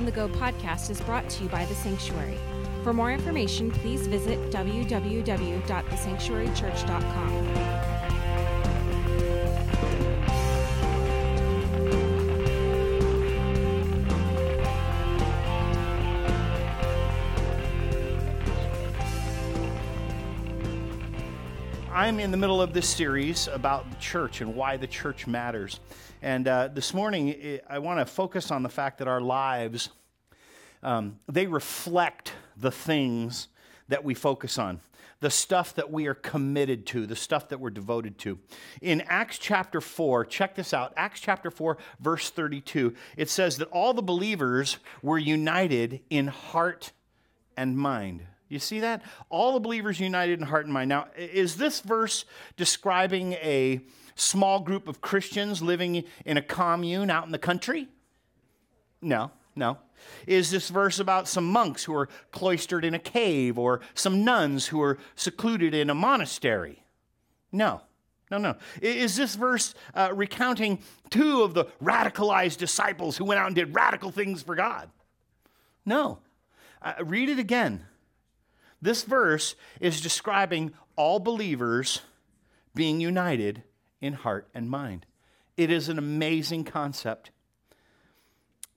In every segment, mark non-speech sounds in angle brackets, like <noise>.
On the Go podcast is brought to you by The Sanctuary. For more information, please visit www.thesanctuarychurch.com. I'm in the middle of this series about the church and why the church matters. And uh, this morning, I want to focus on the fact that our lives, um, they reflect the things that we focus on, the stuff that we are committed to, the stuff that we're devoted to. In Acts chapter 4, check this out Acts chapter 4, verse 32, it says that all the believers were united in heart and mind. You see that? All the believers united in heart and mind. Now, is this verse describing a small group of Christians living in a commune out in the country? No, no. Is this verse about some monks who are cloistered in a cave or some nuns who are secluded in a monastery? No. No, no. Is this verse uh, recounting two of the radicalized disciples who went out and did radical things for God? No. Uh, read it again. This verse is describing all believers being united in heart and mind. It is an amazing concept.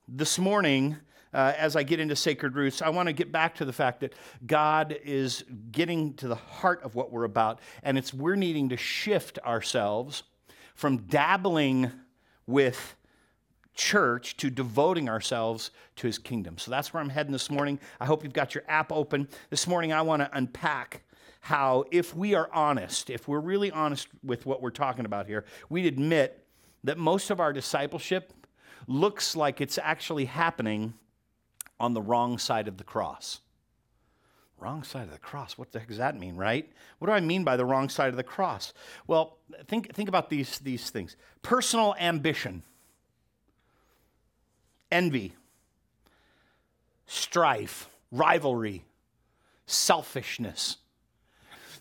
This morning, uh, as I get into sacred roots, I want to get back to the fact that God is getting to the heart of what we're about, and it's we're needing to shift ourselves from dabbling with church to devoting ourselves to his kingdom. So that's where I'm heading this morning. I hope you've got your app open. This morning, I want to unpack how, if we are honest, if we're really honest with what we're talking about here, we'd admit that most of our discipleship looks like it's actually happening on the wrong side of the cross. Wrong side of the cross. What the heck does that mean, right? What do I mean by the wrong side of the cross? Well, think, think about these, these things personal ambition envy, strife, rivalry, selfishness.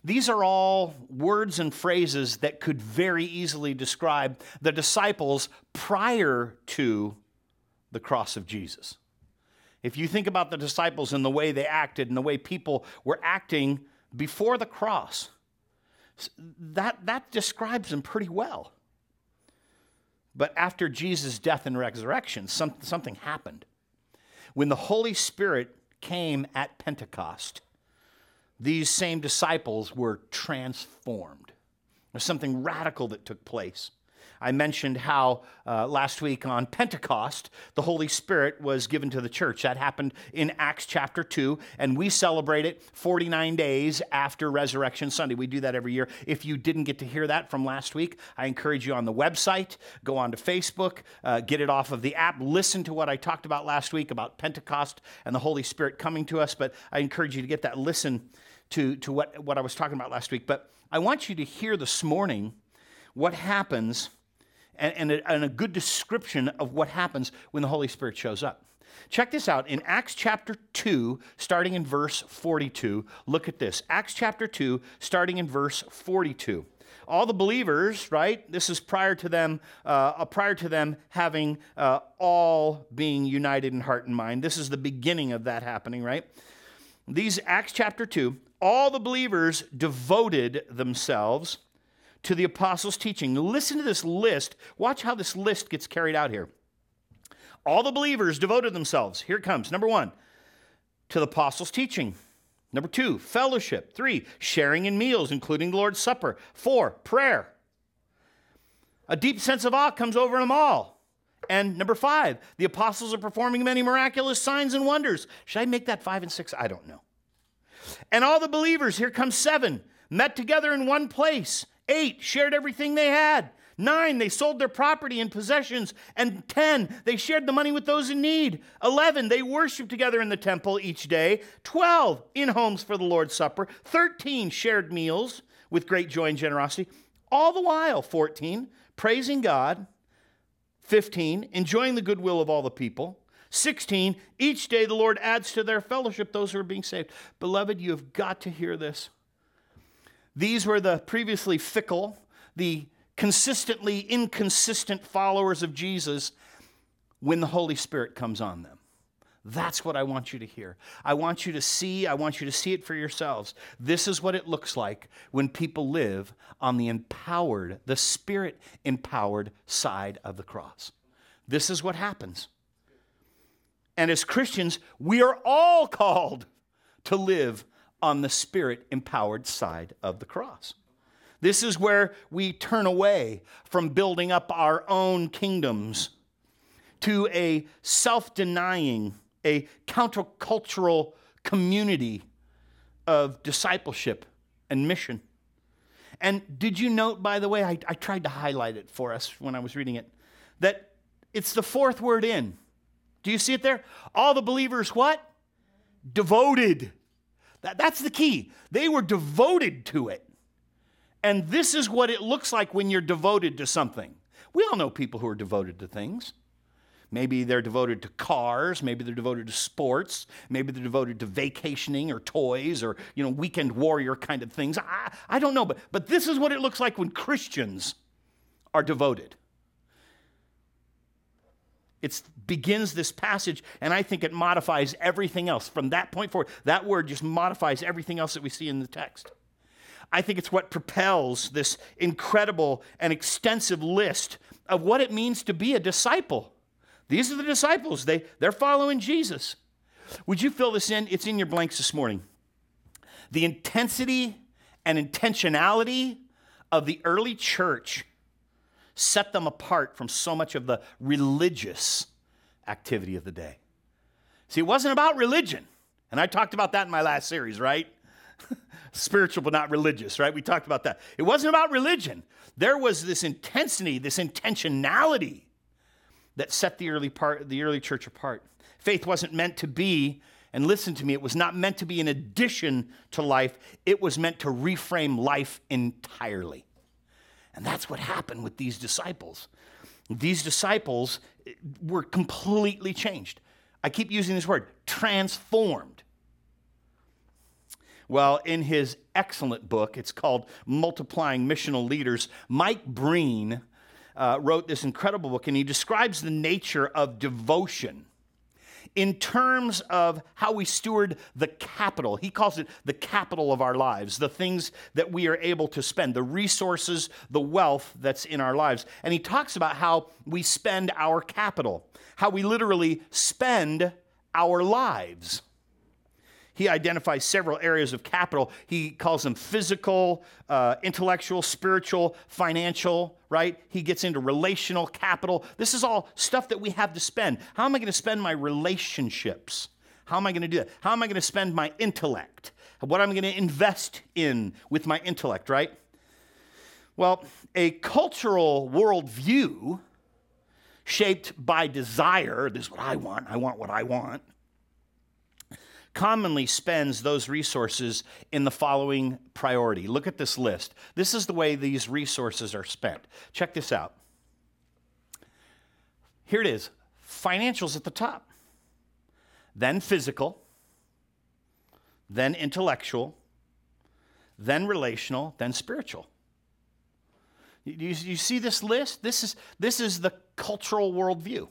These are all words and phrases that could very easily describe the disciples prior to the cross of Jesus. If you think about the disciples and the way they acted and the way people were acting before the cross, that, that describes them pretty well. But after Jesus' death and resurrection, some, something happened. When the Holy Spirit came at Pentecost, these same disciples were transformed. There's something radical that took place. I mentioned how uh, last week on Pentecost, the Holy Spirit was given to the church. That happened in Acts chapter 2, and we celebrate it 49 days after Resurrection Sunday. We do that every year. If you didn't get to hear that from last week, I encourage you on the website, go on to Facebook, uh, get it off of the app, listen to what I talked about last week about Pentecost and the Holy Spirit coming to us. But I encourage you to get that listen to, to what, what I was talking about last week. But I want you to hear this morning what happens and, and, a, and a good description of what happens when the Holy Spirit shows up. Check this out. In Acts chapter 2, starting in verse 42, look at this. Acts chapter 2, starting in verse 42 all the believers right this is prior to them uh, prior to them having uh, all being united in heart and mind this is the beginning of that happening right these acts chapter 2 all the believers devoted themselves to the apostles' teaching. Listen to this list. Watch how this list gets carried out here. All the believers devoted themselves. Here it comes. Number one, to the apostles' teaching. Number two, fellowship. Three, sharing in meals, including the Lord's Supper. Four, prayer. A deep sense of awe comes over them all. And number five, the apostles are performing many miraculous signs and wonders. Should I make that five and six? I don't know. And all the believers, here comes seven, met together in one place Eight, shared everything they had. Nine, they sold their property and possessions. And 10, they shared the money with those in need. 11, they worshiped together in the temple each day. 12, in homes for the Lord's Supper. 13, shared meals with great joy and generosity. All the while, 14, praising God. 15, enjoying the goodwill of all the people. 16, each day the Lord adds to their fellowship those who are being saved. Beloved, you have got to hear this. These were the previously fickle, the consistently inconsistent followers of Jesus when the Holy Spirit comes on them. That's what I want you to hear. I want you to see, I want you to see it for yourselves. This is what it looks like when people live on the empowered, the spirit empowered side of the cross. This is what happens. And as Christians, we are all called to live on the spirit empowered side of the cross. This is where we turn away from building up our own kingdoms to a self denying, a countercultural community of discipleship and mission. And did you note, by the way, I, I, tried to highlight it for us when I was reading it, that it's the fourth word in. Do you see it there? All the believers, what? Devoted. That, that's the key. They were devoted to it. And this is what it looks like when you're devoted to something. We all know people who are devoted to things. Maybe they're devoted to cars, maybe they're devoted to sports, maybe they're devoted to vacationing or toys or, you know, weekend warrior kind of things. I, I don't know, but, but this is what it looks like when Christians are devoted. It begins this passage, and I think it modifies everything else. From that point forward, that word just modifies everything else that we see in the text. I think it's what propels this incredible and extensive list of what it means to be a disciple. These are the disciples. They, they're following Jesus. Would you fill this in? It's in your blanks this morning. The intensity and intentionality of the early church set them apart from so much of the religious activity of the day. See, it wasn't about religion. And I talked about that in my last series, right? <laughs> Spiritual but not religious, right? We talked about that. It wasn't about religion. There was this intensity, this intentionality that set the early part the early church apart. Faith wasn't meant to be, and listen to me, it was not meant to be an addition to life. It was meant to reframe life entirely. And that's what happened with these disciples. These disciples were completely changed. I keep using this word, transformed. Well, in his excellent book, it's called Multiplying Missional Leaders, Mike Breen uh, wrote this incredible book, and he describes the nature of devotion in terms of how we steward the capital. He calls it the capital of our lives, the things that we are able to spend, the resources, the wealth that's in our lives. And he talks about how we spend our capital, how we literally spend our lives he identifies several areas of capital. He calls them physical, uh, intellectual, spiritual, financial, right? He gets into relational capital. This is all stuff that we have to spend. How am I going to spend my relationships? How am I going to do that? How am I going to spend my intellect? What am I going to invest in with my intellect, right? Well, a cultural worldview shaped by desire, this is what I want, I want what I want, commonly spends those resources in the following priority. Look at this list. This is the way these resources are spent. Check this out. Here it is financials at the top, then physical, then intellectual, then relational, then spiritual. You, you, see this list? This is, this is the cultural worldview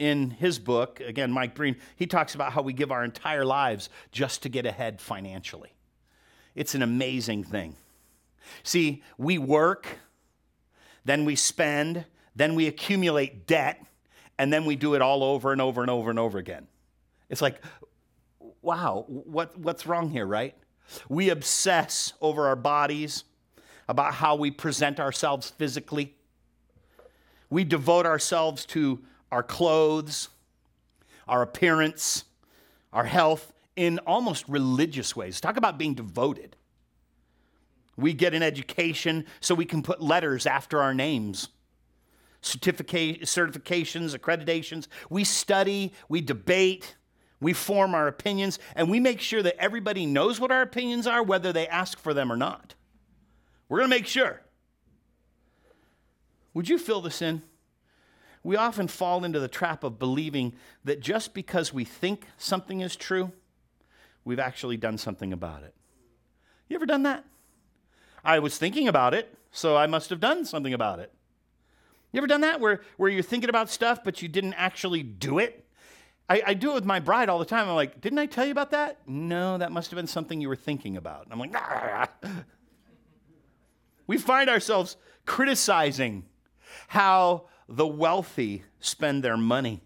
in his book, again, Mike Breen, he talks about how we give our entire lives just to get ahead financially. It's an amazing thing. See, we work, then we spend, then we accumulate debt, and then we do it all over and over and over and over again. It's like, wow, what, what's wrong here, right? We obsess over our bodies, about how we present ourselves physically. We devote ourselves to our clothes, our appearance, our health in almost religious ways. Talk about being devoted. We get an education so we can put letters after our names, certifications, accreditations. We study, we debate, we form our opinions, and we make sure that everybody knows what our opinions are, whether they ask for them or not. We're going to make sure. Would you fill this in? We often fall into the trap of believing that just because we think something is true, we've actually done something about it. You ever done that? I was thinking about it, so I must have done something about it. You ever done that where, where you're thinking about stuff, but you didn't actually do it? I, I, do it with my bride all the time. I'm like, didn't I tell you about that? No, that must have been something you were thinking about. I'm like, <laughs> we find ourselves criticizing how the wealthy spend their money.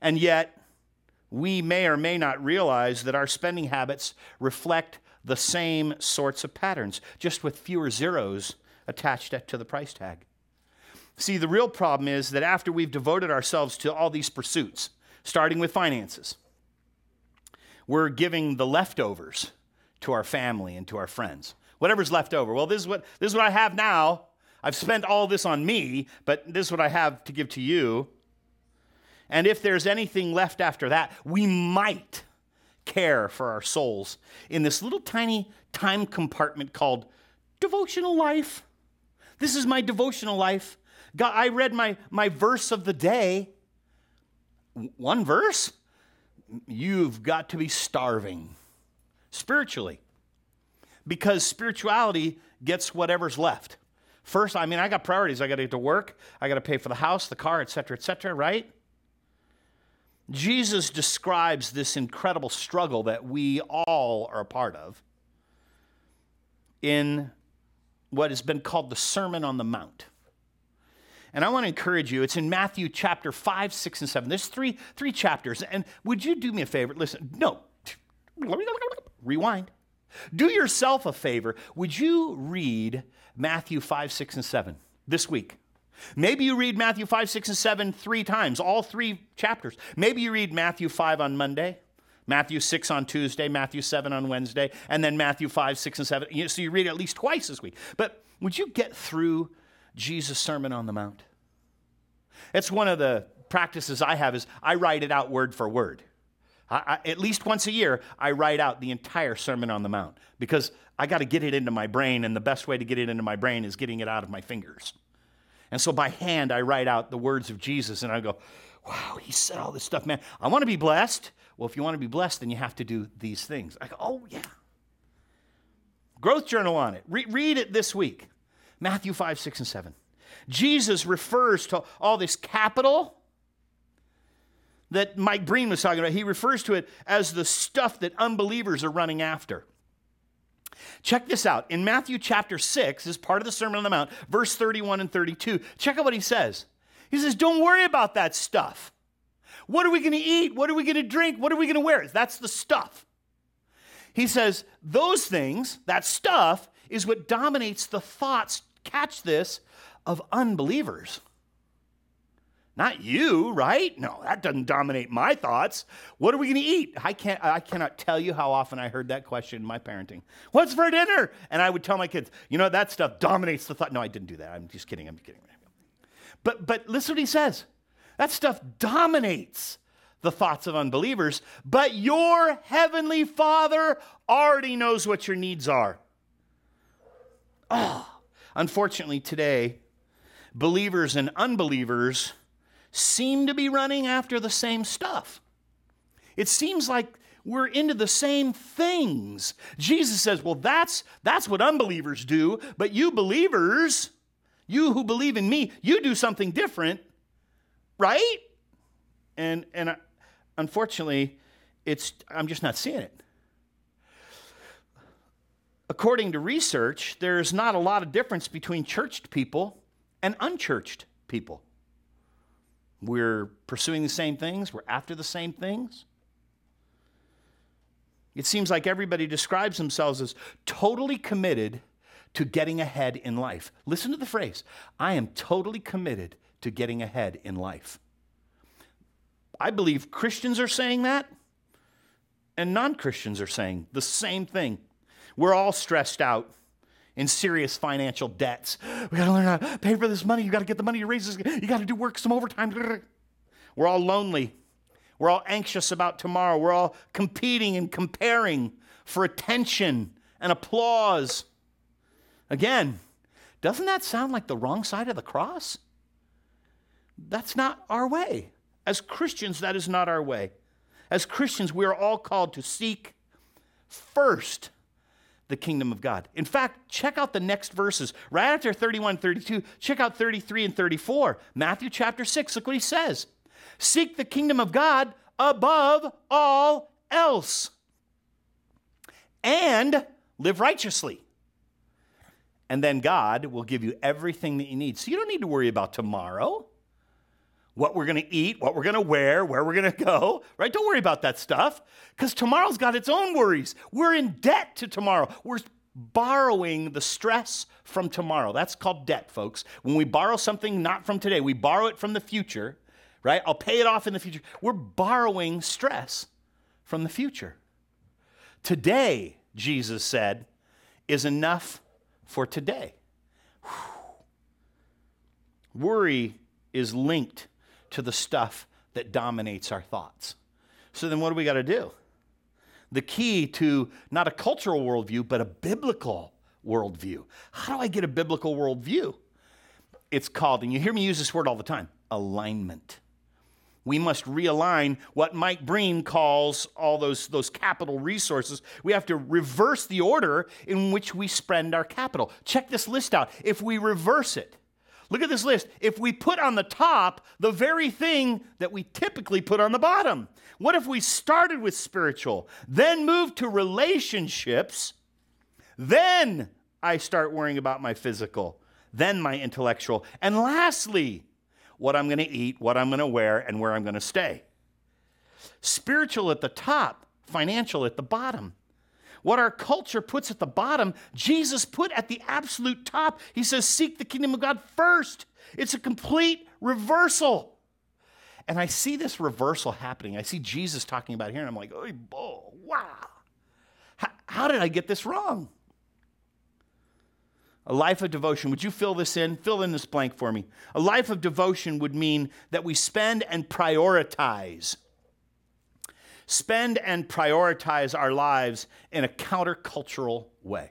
And yet, we may or may not realize that our spending habits reflect the same sorts of patterns, just with fewer zeros attached to the price tag. See, the real problem is that after we've devoted ourselves to all these pursuits, starting with finances, we're giving the leftovers to our family and to our friends. Whatever's left over. Well, this is what this is what I have now. I've spent all this on me, but this is what I have to give to you. And if there's anything left after that, we might care for our souls in this little tiny time compartment called devotional life. This is my devotional life. God, I read my, my verse of the day. One verse? You've got to be starving spiritually because spirituality gets whatever's left. First, I mean, I got priorities. I got to get to work. I got to pay for the house, the car, et cetera, et cetera, right? Jesus describes this incredible struggle that we all are a part of in what has been called the Sermon on the Mount. And I want to encourage you, it's in Matthew chapter 5, 6, and 7. There's three, three chapters. And would you do me a favor? Listen, no, rewind. Do yourself a favor. Would you read Matthew 5, 6, and 7 this week? Maybe you read Matthew 5, 6, and 7 three times, all three chapters. Maybe you read Matthew 5 on Monday, Matthew 6 on Tuesday, Matthew 7 on Wednesday, and then Matthew 5, 6, and 7. So you read at least twice this week. But would you get through Jesus' Sermon on the Mount? It's one of the practices I have is I write it out word for word. I, I, at least once a year, I write out the entire Sermon on the Mount because I got to get it into my brain, and the best way to get it into my brain is getting it out of my fingers. And so by hand, I write out the words of Jesus and I go, wow, he said all this stuff, man. I want to be blessed. Well, if you want to be blessed, then you have to do these things. I go, oh, yeah. Growth journal on it. Re- read it this week Matthew 5, 6, and 7. Jesus refers to all this capital that Mike Breen was talking about. He refers to it as the stuff that unbelievers are running after. Check this out. In Matthew chapter 6, is part of the Sermon on the Mount, verse 31 and 32. Check out what he says. He says, Don't worry about that stuff. What are we going to eat? What are we going to drink? What are we going to wear? That's the stuff. He says, Those things, that stuff, is what dominates the thoughts, catch this, of unbelievers. Not you, right? No, that doesn't dominate my thoughts. What are we going to eat? I can't I cannot tell you how often I heard that question in my parenting. What's for dinner? And I would tell my kids, "You know, that stuff dominates the thought." No, I didn't do that. I'm just kidding. I'm kidding. But but listen what he says. That stuff dominates the thoughts of unbelievers, but your heavenly Father already knows what your needs are. Oh, unfortunately today, believers and unbelievers seem to be running after the same stuff. It seems like we're into the same things. Jesus says, "Well, that's that's what unbelievers do, but you believers, you who believe in me, you do something different." Right? And and unfortunately, it's I'm just not seeing it. According to research, there's not a lot of difference between churched people and unchurched people. We're pursuing the same things, we're after the same things. It seems like everybody describes themselves as totally committed to getting ahead in life. Listen to the phrase I am totally committed to getting ahead in life. I believe Christians are saying that, and non Christians are saying the same thing. We're all stressed out in serious financial debts. We got to learn how to pay for this money. You got to get the money to raise this. You got to do work some overtime. We're all lonely. We're all anxious about tomorrow. We're all competing and comparing for attention and applause. Again, doesn't that sound like the wrong side of the cross? That's not our way. As Christians, that is not our way. As Christians, we are all called to seek first the kingdom of God. In fact, check out the next verses. Right after 31 32, check out 33 and 34. Matthew chapter 6, look what he says. Seek the kingdom of God, above all else and live righteously. And then God will give you everything that you need. So you don't need to worry about tomorrow, what we're going to eat, what we're going to wear, where we're going <laughs> to go, right? Don't worry about that stuff because tomorrow's got its own worries. We're in debt to tomorrow. We're borrowing the stress from tomorrow. That's called debt, folks. When we borrow something not from today, we borrow it from the future, right? I'll pay it off in the future. We're borrowing stress from the future. Today, Jesus said, is enough for today. Whew. Worry is linked to the stuff that dominates our thoughts. So then, what do we got to do? The key to not a cultural worldview, but a biblical worldview. How do I get a biblical worldview? It's called, and you hear me use this word all the time alignment we must realign what Mike Breen calls all those, those capital resources. We have to reverse the order in which we spend our capital. Check this list out. If we reverse it, look at this list. If we put on the top the very thing that we typically put on the bottom, what if we started with spiritual, then moved to relationships, then I start worrying about my physical, then my intellectual, and lastly, what I'm going to eat, what I'm going to wear, and where I'm going to stay. Spiritual at the top, financial at the bottom. What our culture puts at the bottom, Jesus put at the absolute top. He says, Seek the kingdom of God first. It's a complete reversal. And I see this reversal happening. I see Jesus talking about here, and I'm like, oh, wow. How, how did I get this wrong? A life of devotion, would you fill this in? Fill in this blank for me. A life of devotion would mean that we spend and prioritize. Spend and prioritize our lives in a countercultural way.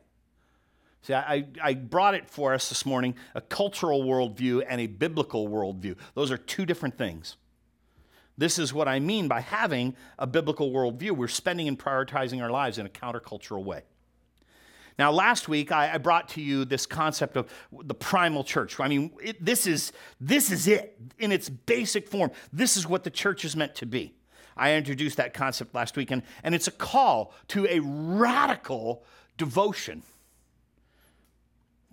See, I, I brought it for us this morning a cultural worldview and a biblical worldview. Those are two different things. This is what I mean by having a biblical worldview. We're spending and prioritizing our lives in a countercultural way. Now, last week I, I, brought to you this concept of the primal church. I mean, it, this, is, this is it in its basic form. This is what the church is meant to be. I introduced that concept last week, and, and it's a call to a radical devotion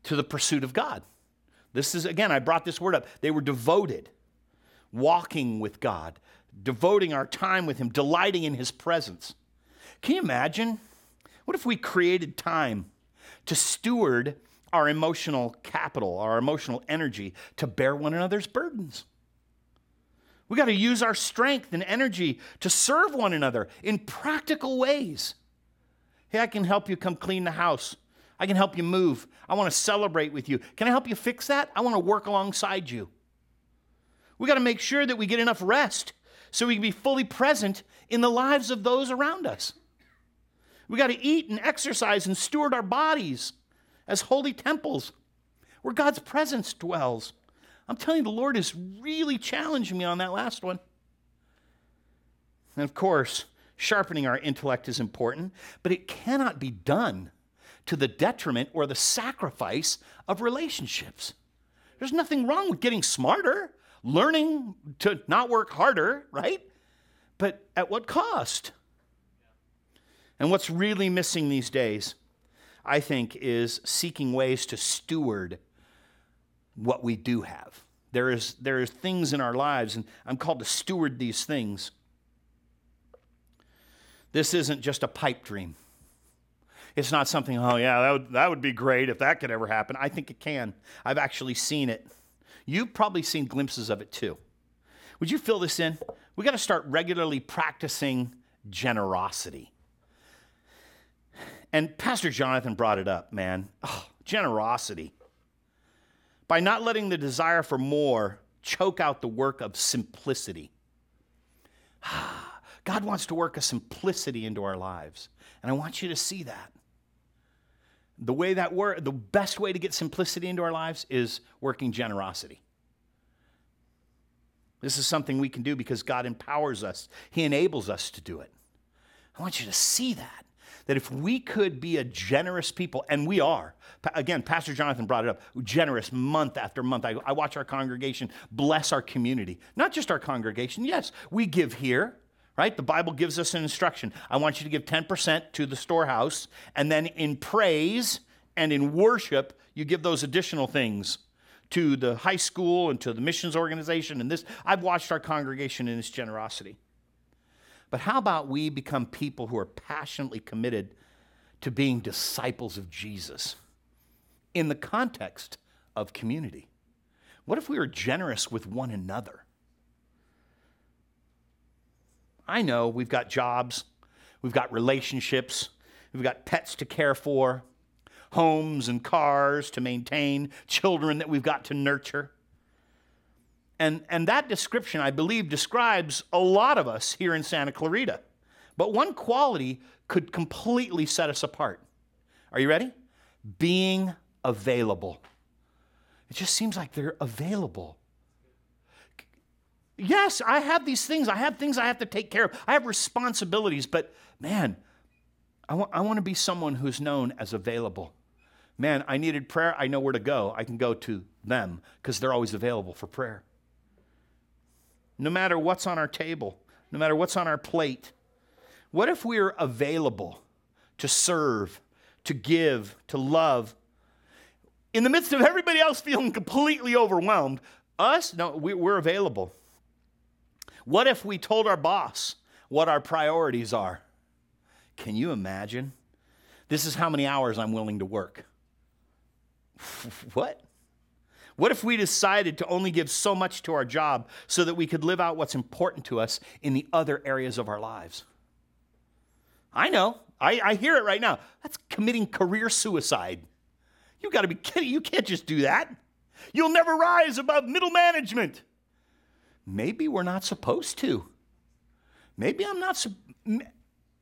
to the pursuit of God. This is, again, I brought this word up. They were devoted, walking with God, devoting our time with Him, delighting in His presence. Can you imagine? What if we created time to steward our emotional capital, our emotional energy, to bear one another's burdens? We got to use our strength and energy to serve one another in practical ways. Hey, I can help you come clean the house. I can help you move. I want to celebrate with you. Can I help you fix that? I want to work alongside you. We got to make sure that we get enough rest so we can be fully present in the lives of those around us. We got to eat and exercise and steward our bodies as holy temples where God's presence dwells. I'm telling you, the Lord is really challenging me on that last one. And of course, sharpening our intellect is important, but it cannot be done to the detriment or the sacrifice of relationships. There's nothing wrong with getting smarter, learning to not work harder, right? But at what cost? And what's really missing these days, I think, is seeking ways to steward what we do have. There is there are things in our lives, and I'm called to steward these things. This isn't just a pipe dream. It's not something, oh, yeah, that would, that would be great if that could ever happen. I think it can. I've actually seen it. You've probably seen glimpses of it too. Would you fill this in? We got to start regularly practicing generosity. And Pastor Jonathan brought it up, man. Oh, generosity. By not letting the desire for more choke out the work of simplicity. <sighs> God wants to work a simplicity into our lives. And I want you to see that. The way that work, the best way to get simplicity into our lives is working generosity. This is something we can do because God empowers us. He enables us to do it. I want you to see that that if we could be a generous people, and we are, again, Pastor Jonathan brought it up, generous month after month. I, I watch our congregation bless our community, not just our congregation. Yes, we give here, right? The Bible gives us an instruction. I want you to give 10% to the storehouse, and then in praise and in worship, you give those additional things to the high school and to the missions organization. And this, I've watched our congregation in its generosity. But how about we become people who are passionately committed to being disciples of Jesus in the context of community? What if we were generous with one another? I know we've got jobs, we've got relationships, we've got pets to care for, homes and cars to maintain, children that we've got to nurture. And, and that description, I believe, describes a lot of us here in Santa Clarita. But one quality could completely set us apart. Are you ready? Being available. It just seems like they're available. Yes, I have these things. I have things I have to take care of. I have responsibilities, but man, I want, I want to be someone who's known as available. Man, I needed prayer. I know where to go. I can go to them because they're always available for prayer. No matter what's on our table, no matter what's on our plate, what if we're available to serve, to give, to love? In the midst of everybody else feeling completely overwhelmed, us, no, we're available. What if we told our boss what our priorities are? Can you imagine? This is how many hours I'm willing to work. <laughs> what? What if we decided to only give so much to our job so that we could live out what's important to us in the other areas of our lives? I know. I, I hear it right now. That's committing career suicide. You got to be kidding. You can't just do that. You'll never rise above middle management. Maybe we're not supposed to. Maybe I'm not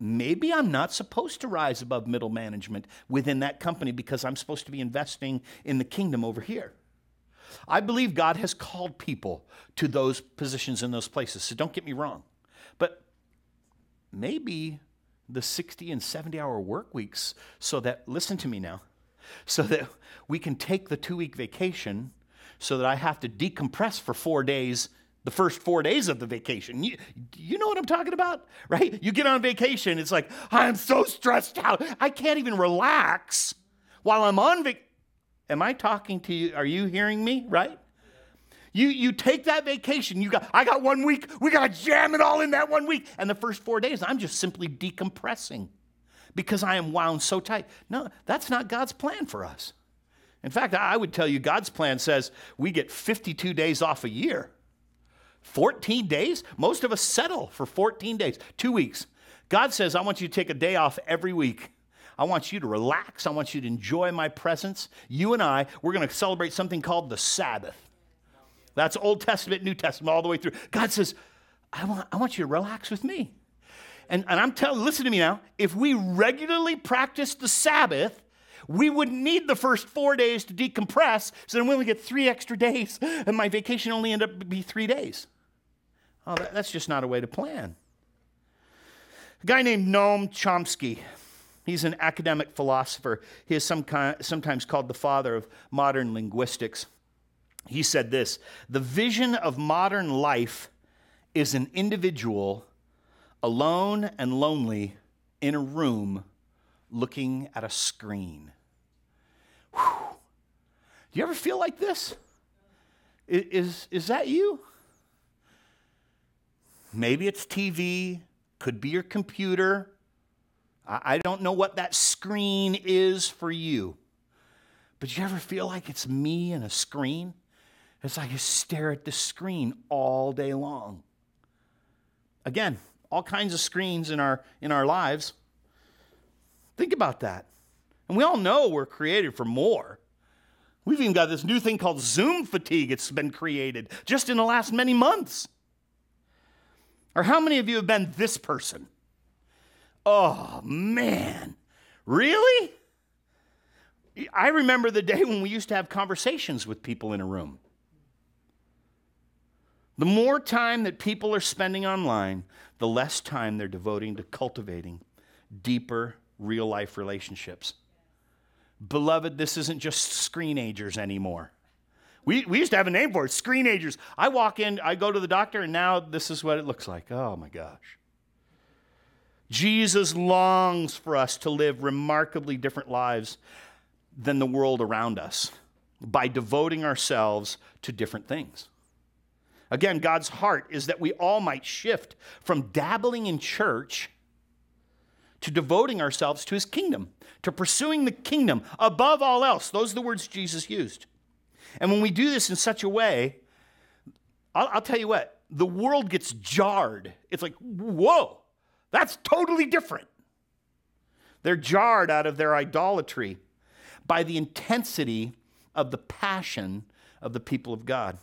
maybe I'm not supposed to rise above middle management within that company because I'm supposed to be investing in the kingdom over here. I believe God has called people to those positions in those places, so don't get me wrong. But maybe the 60 and 70 hour work weeks so that, listen to me now, so that we can take the two week vacation so that I have to decompress for four days the first four days of the vacation. You, you know what I'm talking about, right? You get on vacation, it's like, I'm so stressed out. I can't even relax while I'm on vacation. Am I talking to you? Are you hearing me, right? You, you take that vacation, you got, I got one week, we got to jam it all in that one week. And the first four days, I'm just simply decompressing because I am wound so tight. No, that's not God's plan for us. In fact, I would tell you God's plan says we get 52 days off a year. 14 days? Most of us settle for 14 days, two weeks. God says, I want you to take a day off every week. I want you to relax. I want you to enjoy my presence. You and I, we're going to celebrate something called the Sabbath. That's Old Testament, New Testament, all the way through. God says, I want, I want you to relax with me. And, and I'm telling, listen to me now. If we regularly practice the Sabbath, we wouldn't need the first four days to decompress, so then we only get three extra days, and my vacation only end up be three days. Oh, that, that's just not a way to plan. A guy named Noam Chomsky, he's an academic philosopher. He is some kind, sometimes called the father of modern linguistics. He said this The vision of modern life is an individual alone and lonely in a room looking at a screen. Whew. Do you ever feel like this? Is, is that you? Maybe it's TV, could be your computer. I don't know what that screen is for you. But you ever feel like it's me and a screen? It's like I stare at the screen all day long. Again, all kinds of screens in our in our lives. Think about that. And we all know we're created for more. We've even got this new thing called Zoom fatigue. It's been created just in the last many months. Or how many of you have been this person? Oh, man. Really? I remember the day when we used to have conversations with people in a room. The more time that people are spending online, the less time they're devoting to cultivating deeper real life relationships. Beloved, this isn't just screenagers anymore. We, we used to have a name for it, screenagers. I walk in, I go to the doctor, and now this is what it looks like. Oh my gosh. Jesus longs for us to live remarkably different lives than the world around us by devoting ourselves to different things. Again, God's heart is that we all might shift from dabbling in church to devoting ourselves to his kingdom, to pursuing the kingdom above all else. Those are the words Jesus used. And when we do this in such a way, I'll, I'll tell you what, the world gets jarred. It's like, whoa, that's totally different. They're jarred out of their idolatry by the intensity of the passion of the people of God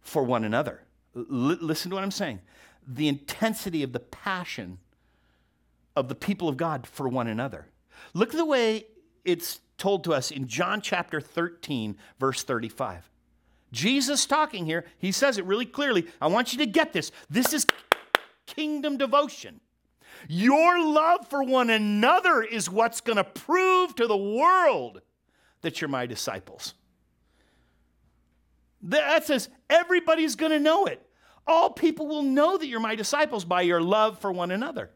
for one another. L- listen to what I'm saying. The intensity of the passion of the people of God for one another. Look at the way it's told to us in John chapter 13, verse 35. Jesus talking here, he says it really clearly. I want you to get this. This is kingdom devotion. Your love for one another is what's going to prove to the world that you're my disciples. That says everybody's going to know it. All people will know that you're my disciples by your love for one another.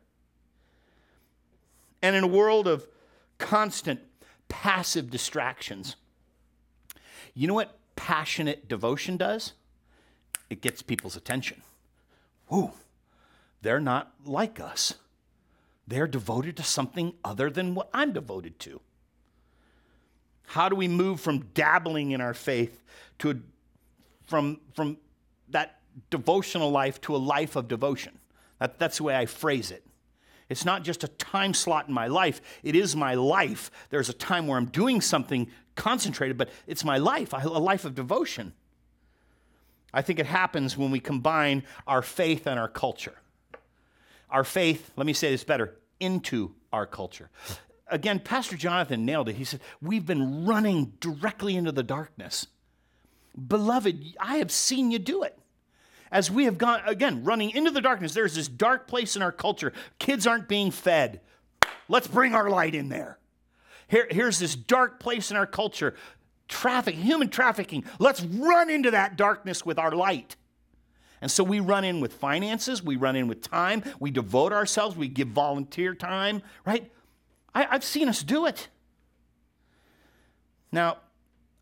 And in a world of constant passive distractions, you know what passionate devotion does? It gets people's attention. Whoo, they're not like us. They're devoted to something other than what I'm devoted to. How do we move from dabbling in our faith to a, from, from that devotional life to a life of devotion? That, that's the way I phrase it. It's not just a time slot in my life, it is my life. There's a time where I'm doing something concentrated, but it's my life, a life of devotion. I think it happens when we combine our faith and our culture. Our faith, let me say this better, into our culture. Again, Pastor Jonathan nailed it. He said, We've been running directly into the darkness. Beloved, I have seen you do it as we have gone, again, running into the darkness, there's this dark place in our culture. Kids aren't being fed. Let's bring our light in there. Here, here's this dark place in our culture traffic, human trafficking. Let's run into that darkness with our light. And so we run in with finances, we run in with time, we devote ourselves, we give volunteer time, right? I, I've seen us do it. Now,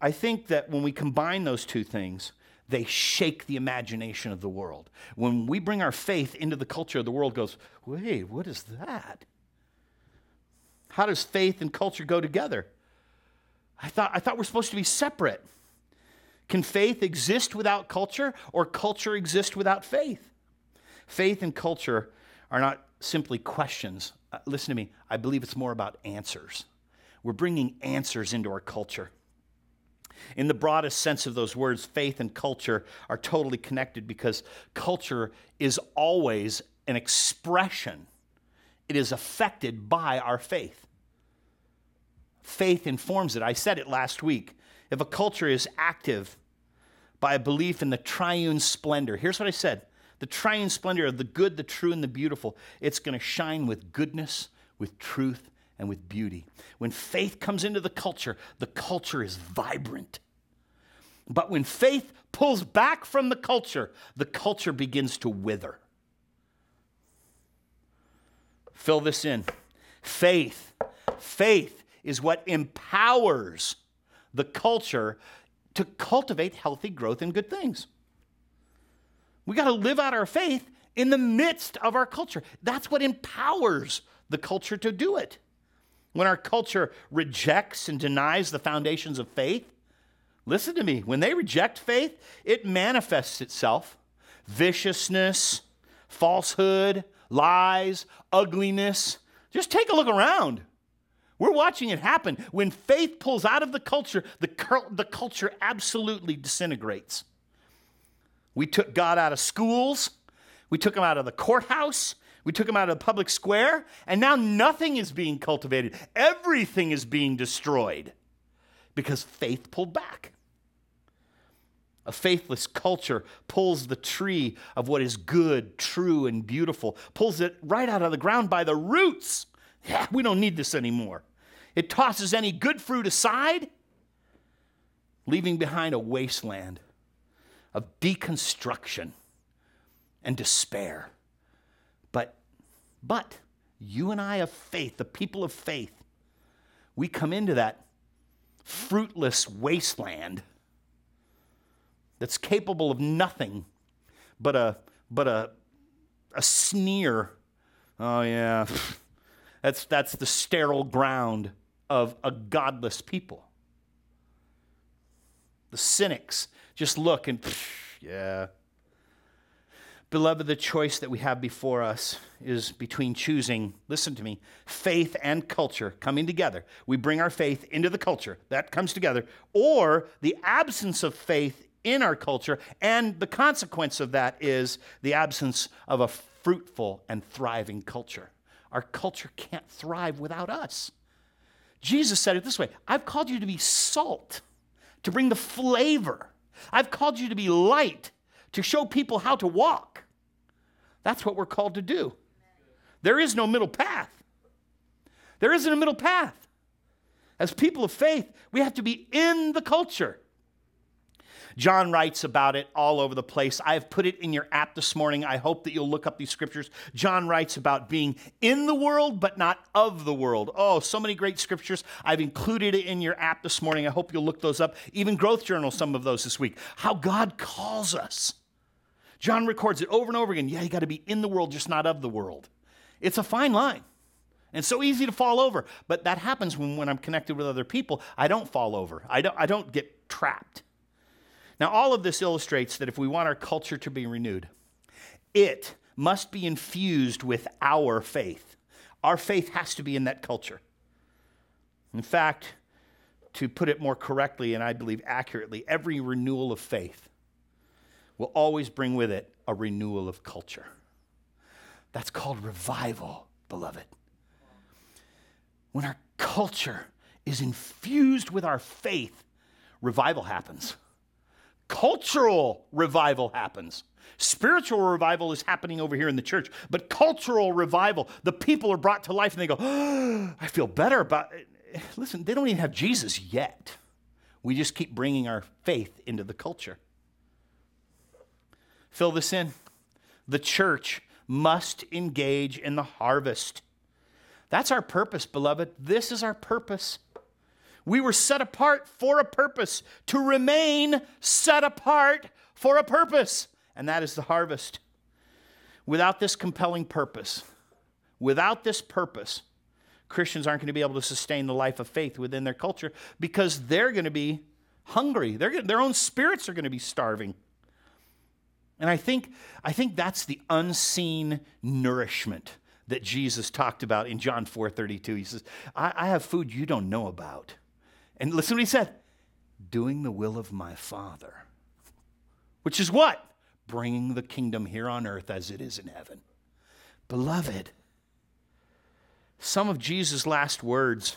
I think that when we combine those two things, they shake the imagination of the world. When we bring our faith into the culture, the world goes, wait, what is that? How does faith and culture go together? I thought, I thought we're supposed to be separate. Can faith exist without culture, or culture exist without faith? Faith and culture are not simply questions. Uh, listen to me, I believe it's more about answers. We're bringing answers into our culture. In the broadest sense of those words, faith and culture are totally connected because culture is always an expression, it is affected by our faith. Faith informs it. I said it last week. If a culture is active by a belief in the triune splendor, here's what I said the triune splendor of the good, the true, and the beautiful, it's going to shine with goodness, with truth, and with beauty. When faith comes into the culture, the culture is vibrant. But when faith pulls back from the culture, the culture begins to wither. Fill this in. Faith, faith is what empowers the culture to cultivate healthy growth and good things. We got to live out our faith in the midst of our culture. That's what empowers the culture to do it. When our culture rejects and denies the foundations of faith, listen to me, when they reject faith, it manifests itself viciousness, falsehood, lies, ugliness. Just take a look around. We're watching it happen. When faith pulls out of the culture, the, the culture absolutely disintegrates. We took God out of schools, we took him out of the courthouse, we took him out of the public square, and now nothing is being cultivated. Everything is being destroyed because faith pulled back. A faithless culture pulls the tree of what is good, true, and beautiful, pulls it right out of the ground by the roots. Yeah, we don't need this anymore. It tosses any good fruit aside, leaving behind a wasteland of deconstruction and despair. But, but, you and I of faith, the people of faith, we come into that fruitless wasteland that's capable of nothing but a, but a, a sneer. Oh, yeah, <laughs> that's, that's the sterile ground of a godless people. The cynics just look and, yeah. Beloved, the choice that we have before us is between choosing, listen to me, faith and culture coming together. We bring our faith into the culture, that comes together, or the absence of faith in our culture, and the consequence of that is the absence of a fruitful and thriving culture. Our culture can't thrive without us. Jesus said it this way I've called you to be salt, to bring the flavor. I've called you to be light, to show people how to walk. That's what we're called to do. There is no middle path. There isn't a middle path. As people of faith, we have to be in the culture. John writes about it all over the place. I have put it in your app this morning. I hope that you'll look up these scriptures. John writes about being in the world, but not of the world. Oh, so many great scriptures. I've included it in your app this morning. I hope you'll look those up. Even Growth Journal, some of those this week. How God calls us. John records it over and over again. Yeah, you got to be in the world, just not of the world. It's a fine line. And so easy to fall over. But that happens when, when I'm connected with other people. I don't fall over, I don't, I don't get trapped. Now, all of this illustrates that if we want our culture to be renewed, it must be infused with our faith. Our faith has to be in that culture. In fact, to put it more correctly and I believe accurately, every renewal of faith will always bring with it a renewal of culture. That's called revival, beloved. When our culture is infused with our faith, revival happens cultural revival happens. Spiritual revival is happening over here in the church, but cultural revival, the people are brought to life and they go, oh, I feel better about it. Listen, they don't even have Jesus yet. We just keep bringing our faith into the culture. Fill this in. The church must engage in the harvest. That's our purpose, beloved. This is our purpose. We were set apart for a purpose, to remain set apart for a purpose, and that is the harvest. Without this compelling purpose, without this purpose, Christians aren't going to be able to sustain the life of faith within their culture because they're going to be hungry. They're, their own spirits are going to be starving. And I think, I think that's the unseen nourishment that Jesus talked about in John 4:32. He says, I, I have food you don't know about. And listen to what he said doing the will of my Father, which is what? Bringing the kingdom here on earth as it is in heaven. Beloved, some of Jesus' last words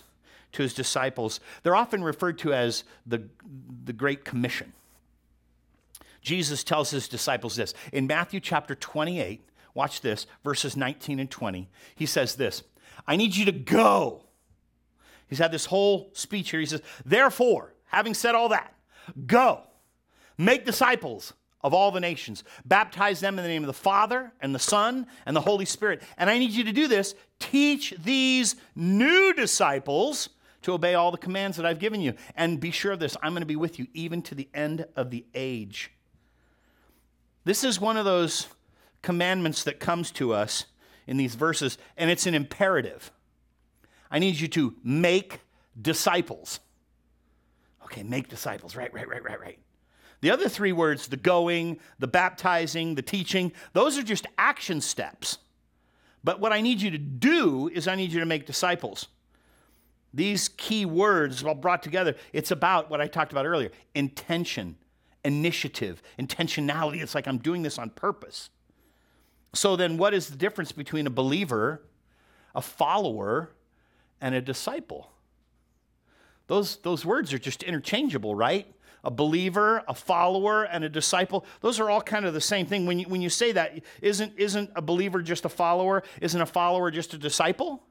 to his disciples, they're often referred to as the, the Great Commission. Jesus tells his disciples this. In Matthew chapter 28, watch this, verses 19 and 20, he says this I need you to go He's had this whole speech here. He says, Therefore, having said all that, go, make disciples of all the nations, baptize them in the name of the Father and the Son and the Holy Spirit. And I need you to do this teach these new disciples to obey all the commands that I've given you. And be sure of this I'm going to be with you even to the end of the age. This is one of those commandments that comes to us in these verses, and it's an imperative. I need you to make disciples. Okay, make disciples. Right, right, right, right, right. The other three words, the going, the baptizing, the teaching, those are just action steps. But what I need you to do is I need you to make disciples. These key words, all brought together, it's about what I talked about earlier intention, initiative, intentionality. It's like I'm doing this on purpose. So then, what is the difference between a believer, a follower, and a disciple. Those, those words are just interchangeable, right? A believer, a follower, and a disciple. Those are all kind of the same thing. When you, when you say that, isn't, isn't a believer just a follower? Isn't a follower just a disciple?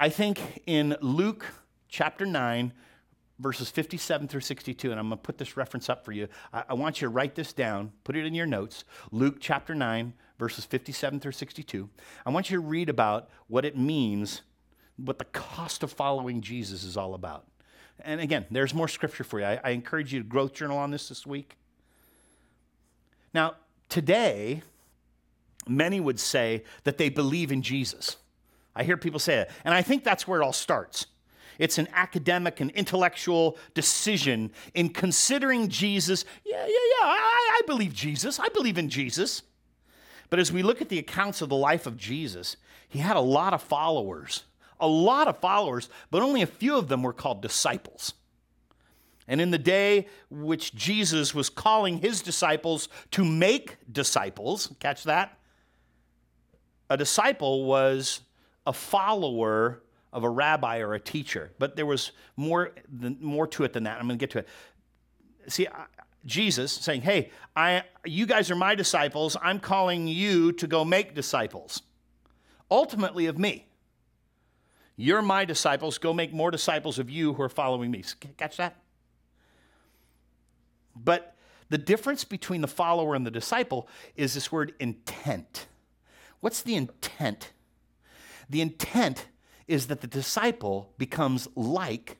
I think in Luke chapter 9, verses 57 through 62, and I'm going to put this reference up for you. I, I, want you to write this down, put it in your notes. Luke chapter 9, verses 57 through 62. I want you to read about what it means, what the cost of following Jesus is all about. And again, there's more scripture for you. I, I encourage you to growth journal on this this week. Now, today, many would say that they believe in Jesus. I hear people say it. And I think that's where it all starts. It's an academic and intellectual decision in considering Jesus. Yeah, yeah, yeah, I, I believe Jesus. I believe in Jesus. But as we look at the accounts of the life of Jesus, he had a lot of followers, a lot of followers, but only a few of them were called disciples. And in the day which Jesus was calling his disciples to make disciples, catch that? A disciple was a follower of a rabbi or a teacher, but there was more, more to it than that. I'm going to get to it. See, Jesus saying, Hey, I, you guys are my disciples. I'm calling you to go make disciples, ultimately of me. You're my disciples. Go make more disciples of you who are following me. Catch that? But the difference between the follower and the disciple is this word intent. What's the intent? The intent is that the disciple becomes like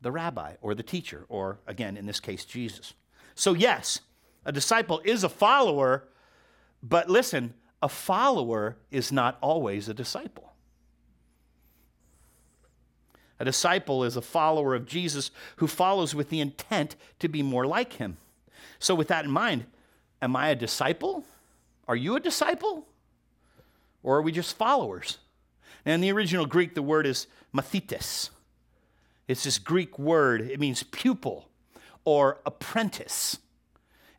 the rabbi or the teacher, or again, in this case, Jesus. So, yes, a disciple is a follower, but listen, a follower is not always a disciple. A disciple is a follower of Jesus who follows with the intent to be more like him. So, with that in mind, am I a disciple? Are you a disciple? Or are we just followers? And in the original Greek, the word is mathetes. It's this Greek word, it means pupil or apprentice.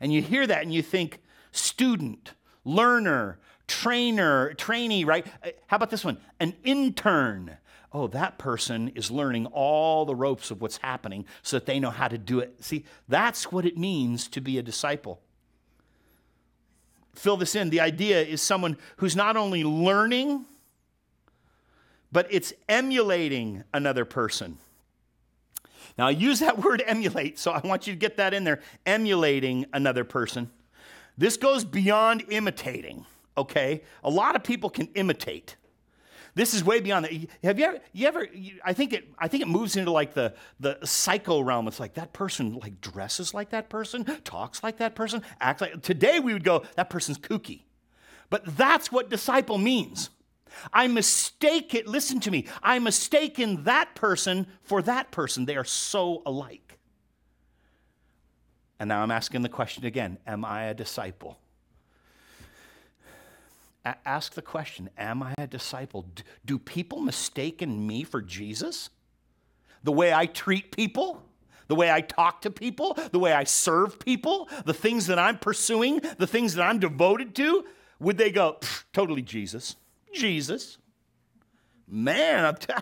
And you hear that and you think student, learner, trainer, trainee, right? Uh, how about this one? An intern. Oh, that person is learning all the ropes of what's happening so that they know how to do it. See, that's what it means to be a disciple. Fill this in. The idea is someone who's not only learning, but it's emulating another person. Now, I use that <laughs> word emulate, so I want you to get that in there emulating another person. This goes beyond imitating, okay? A lot of people can imitate. This is way beyond that. Have you ever, you ever I think it, I think it moves into like the, the psycho realm. It's like that person like dresses like that person, talks like that person, acts like, today we would go, that person's kooky. But that's what disciple means. I mistake it, listen to me, I mistaken that person for that person. They are so alike. And now I'm asking the question again Am I a disciple? A- ask the question Am I a disciple? D- do people mistaken me for Jesus? The way I treat people? The way I talk to people? The way I serve people? The things that I'm pursuing? The things that I'm devoted to? Would they go, totally Jesus? Jesus. Man, I'm t-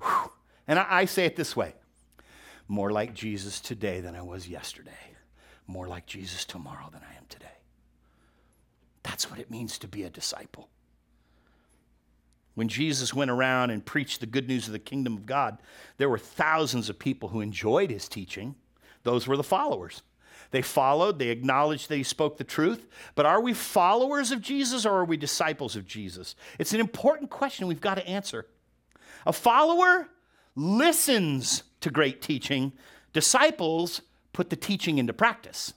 <laughs> and I, I say it this way more like Jesus today than I was yesterday, more like Jesus tomorrow than I am today. That's what it means to be a disciple. When Jesus went around and preached the good news of the kingdom of God, there were thousands of people who enjoyed his teaching. Those were the followers. They followed, they acknowledged that he spoke the truth. But are we followers of Jesus or are we disciples of Jesus? It's an important question we've got to answer. A follower listens to great teaching, disciples put the teaching into practice.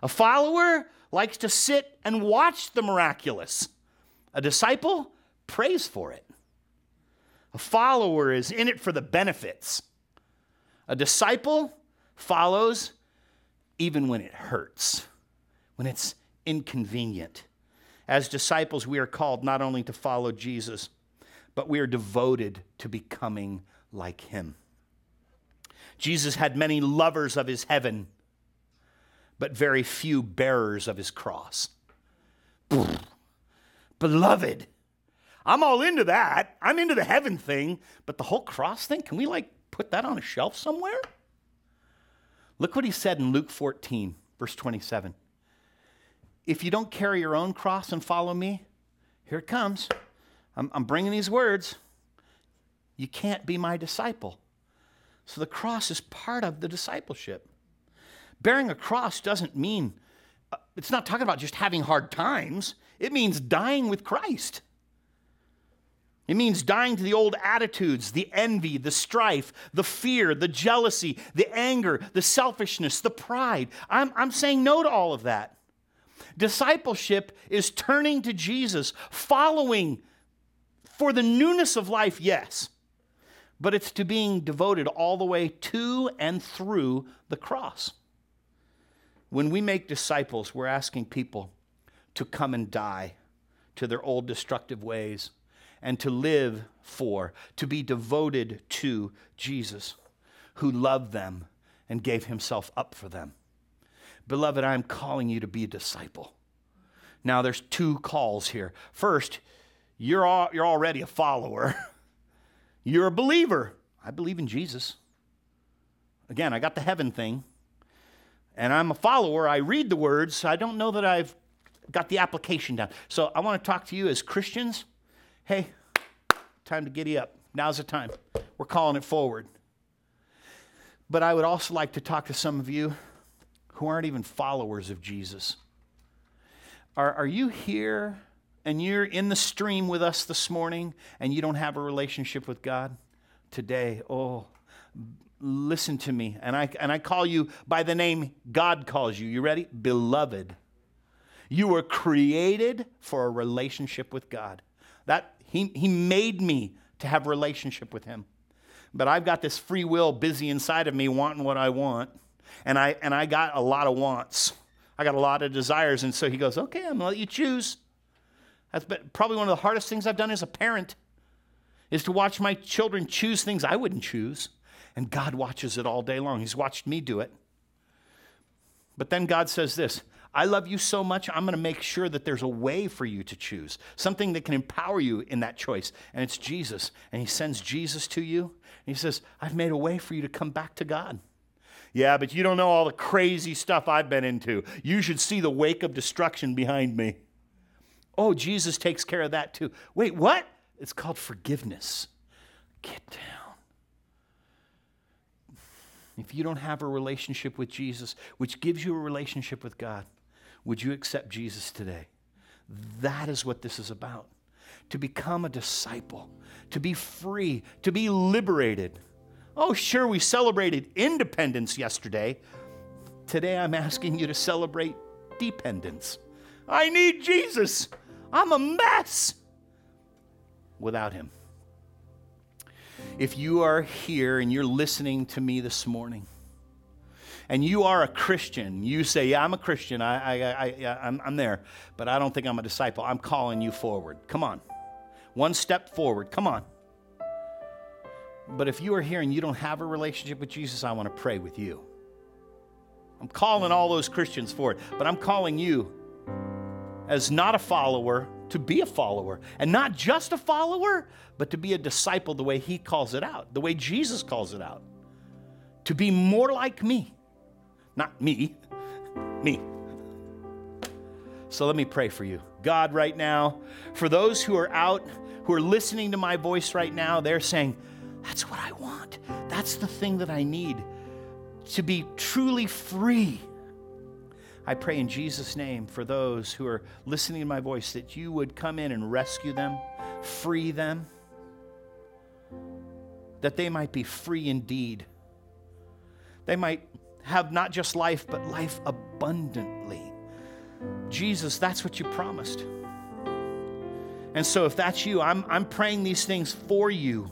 A follower likes to sit and watch the miraculous, a disciple prays for it. A follower is in it for the benefits. A disciple follows even when it hurts, when it's inconvenient. As disciples, we are called not only to follow Jesus, but we are devoted to becoming like him. Jesus had many lovers of his heaven, but very few bearers of his cross. Beloved, I'm all into that. I'm into the heaven thing, but the whole cross thing, can we like put that on a shelf somewhere? Look what he said in Luke 14, verse 27. If you don't carry your own cross and follow me, here it comes. I'm, I'm bringing these words. You can't be my disciple. So the cross is part of the discipleship. Bearing a cross doesn't mean, uh, it's not talking about just having hard times, it means dying with Christ. It means dying to the old attitudes, the envy, the strife, the fear, the jealousy, the anger, the selfishness, the pride. I'm, I'm saying no to all of that. Discipleship is turning to Jesus, following for the newness of life, yes, but it's to being devoted all the way to and through the cross. When we make disciples, we're asking people to come and die to their old destructive ways and to live for, to be devoted to Jesus, who loved them and gave himself up for them. Beloved, I'm calling you to be a disciple. Now, there's two calls here. First, you're, all, you're already a follower, <laughs> you're a believer. I believe in Jesus. Again, I got the heaven thing, and I'm a follower. I read the words. I don't know that I've got the application down. So I want to talk to you as Christians. Hey, time to giddy up. Now's the time. We're calling it forward. But I would also like to talk to some of you who aren't even followers of Jesus. Are, are you here and you're in the stream with us this morning and you don't have a relationship with God today? Oh, listen to me. And I, and I call you by the name God calls you. You ready? Beloved. You were created for a relationship with God. That he, he made me to have relationship with him. But I've got this free will busy inside of me wanting what I want and I, and I got a lot of wants. I got a lot of desires. And so he goes, okay, I'm to let you choose. That's been probably one of the hardest things I've done as a parent is to watch my children choose things I wouldn't choose. And God watches it all day long. He's watched me do it. But then God says this I love you so much, I'm going to make sure that there's a way for you to choose, something that can empower you in that choice. And it's Jesus. And He sends Jesus to you. And He says, I've made a way for you to come back to God. Yeah, but you don't know all the crazy stuff I've been into. You should see the wake of destruction behind me. Oh, Jesus takes care of that too. Wait, what? It's called forgiveness. Get down. If you don't have a relationship with Jesus, which gives you a relationship with God, would you accept Jesus today? That is what this is about. To become a disciple, to be free, to be liberated. Oh, sure, we celebrated independence yesterday. Today I'm asking you to celebrate dependence. I need Jesus. I'm a mess without him. If you are here and you're listening to me this morning, and you are a Christian, you say, Yeah, I'm a Christian, I, I, I, I'm, I'm there, but I don't think I'm a disciple. I'm calling you forward. Come on. One step forward. Come on. But if you are here and you don't have a relationship with Jesus, I want to pray with you. I'm calling all those Christians forward, but I'm calling you as not a follower to be a follower. And not just a follower, but to be a disciple the way he calls it out, the way Jesus calls it out. To be more like me. Not me, me. So let me pray for you. God, right now, for those who are out, who are listening to my voice right now, they're saying, that's what I want. That's the thing that I need to be truly free. I pray in Jesus' name for those who are listening to my voice that you would come in and rescue them, free them, that they might be free indeed. They might have not just life, but life abundantly. Jesus, that's what you promised. And so, if that's you, I'm, I'm praying these things for you.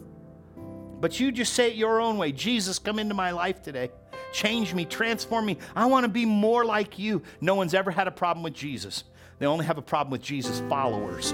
But you just say it your own way. Jesus, come into my life today. Change me, transform me. I want to be more like you. No one's ever had a problem with Jesus. They only have a problem with Jesus' followers.